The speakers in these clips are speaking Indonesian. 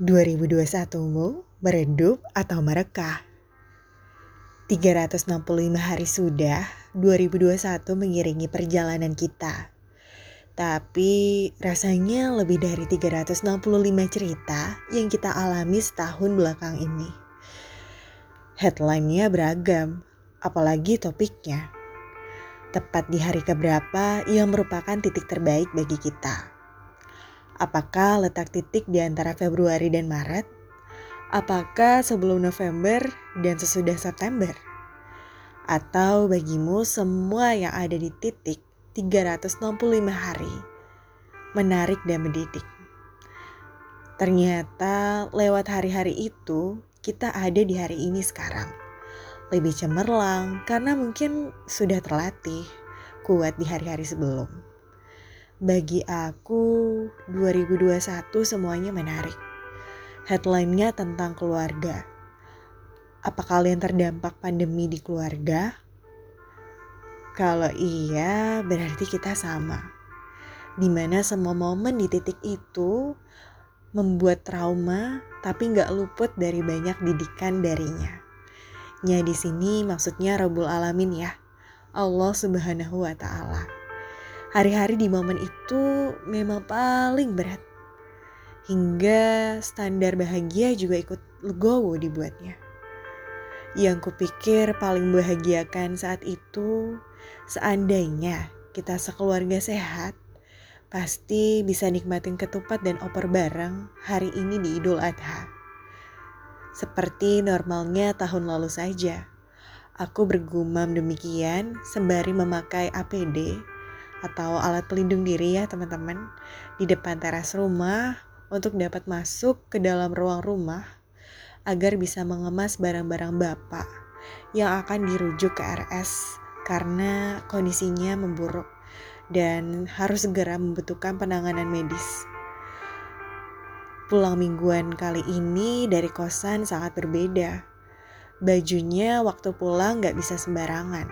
2021mu meredup atau merekah? 365 hari sudah 2021 mengiringi perjalanan kita. Tapi rasanya lebih dari 365 cerita yang kita alami setahun belakang ini. Headline-nya beragam, apalagi topiknya. Tepat di hari keberapa yang merupakan titik terbaik bagi kita Apakah letak titik di antara Februari dan Maret? Apakah sebelum November dan sesudah September? Atau bagimu semua yang ada di titik 365 hari menarik dan mendidik? Ternyata lewat hari-hari itu kita ada di hari ini sekarang. Lebih cemerlang karena mungkin sudah terlatih kuat di hari-hari sebelum. Bagi aku, 2021 semuanya menarik. Headline-nya tentang keluarga. Apa kalian terdampak pandemi di keluarga? Kalau iya, berarti kita sama. Di mana semua momen di titik itu membuat trauma, tapi nggak luput dari banyak didikan darinya. Nya di sini maksudnya Rabbul Alamin ya, Allah Subhanahu wa Ta'ala. Hari-hari di momen itu memang paling berat. Hingga standar bahagia juga ikut legowo dibuatnya. Yang kupikir paling bahagiakan saat itu, seandainya kita sekeluarga sehat, pasti bisa nikmatin ketupat dan opor bareng hari ini di Idul Adha. Seperti normalnya tahun lalu saja, aku bergumam demikian sembari memakai APD atau alat pelindung diri ya teman-teman di depan teras rumah untuk dapat masuk ke dalam ruang rumah agar bisa mengemas barang-barang bapak yang akan dirujuk ke RS karena kondisinya memburuk dan harus segera membutuhkan penanganan medis. Pulang mingguan kali ini dari kosan sangat berbeda. Bajunya waktu pulang gak bisa sembarangan,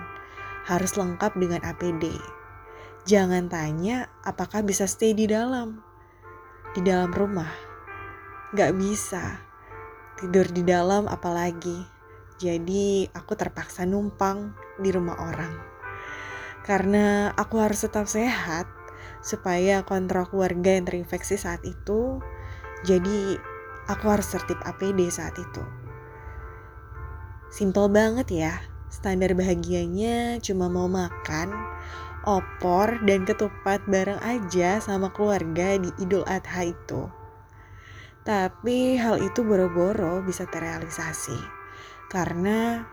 harus lengkap dengan APD Jangan tanya apakah bisa stay di dalam. Di dalam rumah. Gak bisa. Tidur di dalam apalagi. Jadi aku terpaksa numpang di rumah orang. Karena aku harus tetap sehat supaya kontrol keluarga yang terinfeksi saat itu. Jadi aku harus tertib APD saat itu. Simple banget ya, standar bahagianya cuma mau makan, opor dan ketupat bareng aja sama keluarga di Idul Adha itu. Tapi hal itu boro-boro bisa terrealisasi karena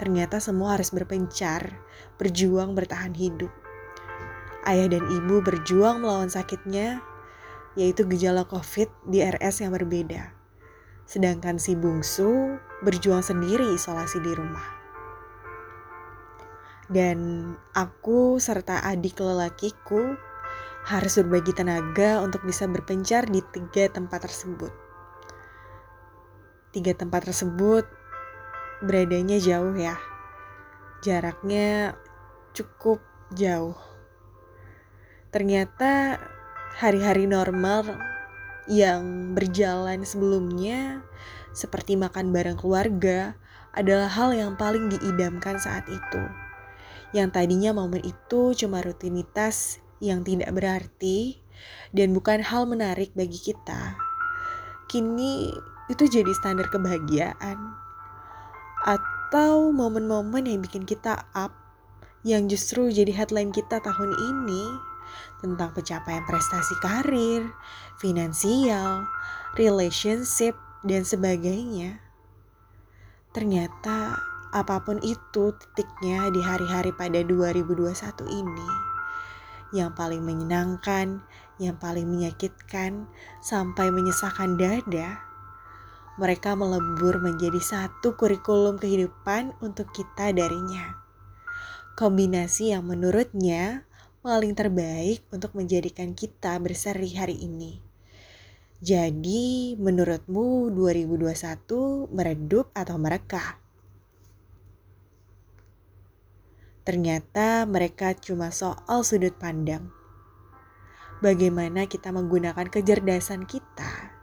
ternyata semua harus berpencar, berjuang bertahan hidup. Ayah dan ibu berjuang melawan sakitnya, yaitu gejala COVID di RS yang berbeda. Sedangkan si bungsu berjuang sendiri isolasi di rumah dan aku serta adik lelakiku harus berbagi tenaga untuk bisa berpencar di tiga tempat tersebut. Tiga tempat tersebut beradanya jauh ya. Jaraknya cukup jauh. Ternyata hari-hari normal yang berjalan sebelumnya seperti makan bareng keluarga adalah hal yang paling diidamkan saat itu yang tadinya momen itu cuma rutinitas yang tidak berarti dan bukan hal menarik bagi kita, kini itu jadi standar kebahagiaan. Atau momen-momen yang bikin kita up, yang justru jadi headline kita tahun ini tentang pencapaian prestasi karir, finansial, relationship, dan sebagainya. Ternyata apa pun itu titiknya di hari-hari pada 2021 ini. Yang paling menyenangkan, yang paling menyakitkan, sampai menyesakkan dada, mereka melebur menjadi satu kurikulum kehidupan untuk kita darinya. Kombinasi yang menurutnya paling terbaik untuk menjadikan kita berseri hari ini. Jadi, menurutmu 2021 meredup atau merekah? Ternyata mereka cuma soal sudut pandang. Bagaimana kita menggunakan kecerdasan kita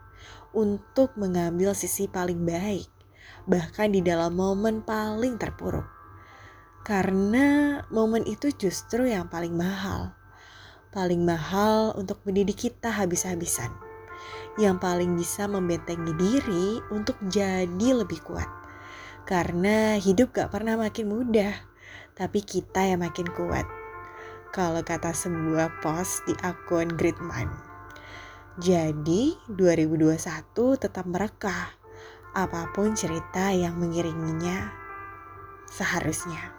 untuk mengambil sisi paling baik, bahkan di dalam momen paling terpuruk. Karena momen itu justru yang paling mahal. Paling mahal untuk mendidik kita habis-habisan. Yang paling bisa membentengi diri untuk jadi lebih kuat. Karena hidup gak pernah makin mudah, tapi kita yang makin kuat. Kalau kata sebuah post di akun Gridman. Jadi 2021 tetap merekah apa pun cerita yang mengiringinya seharusnya.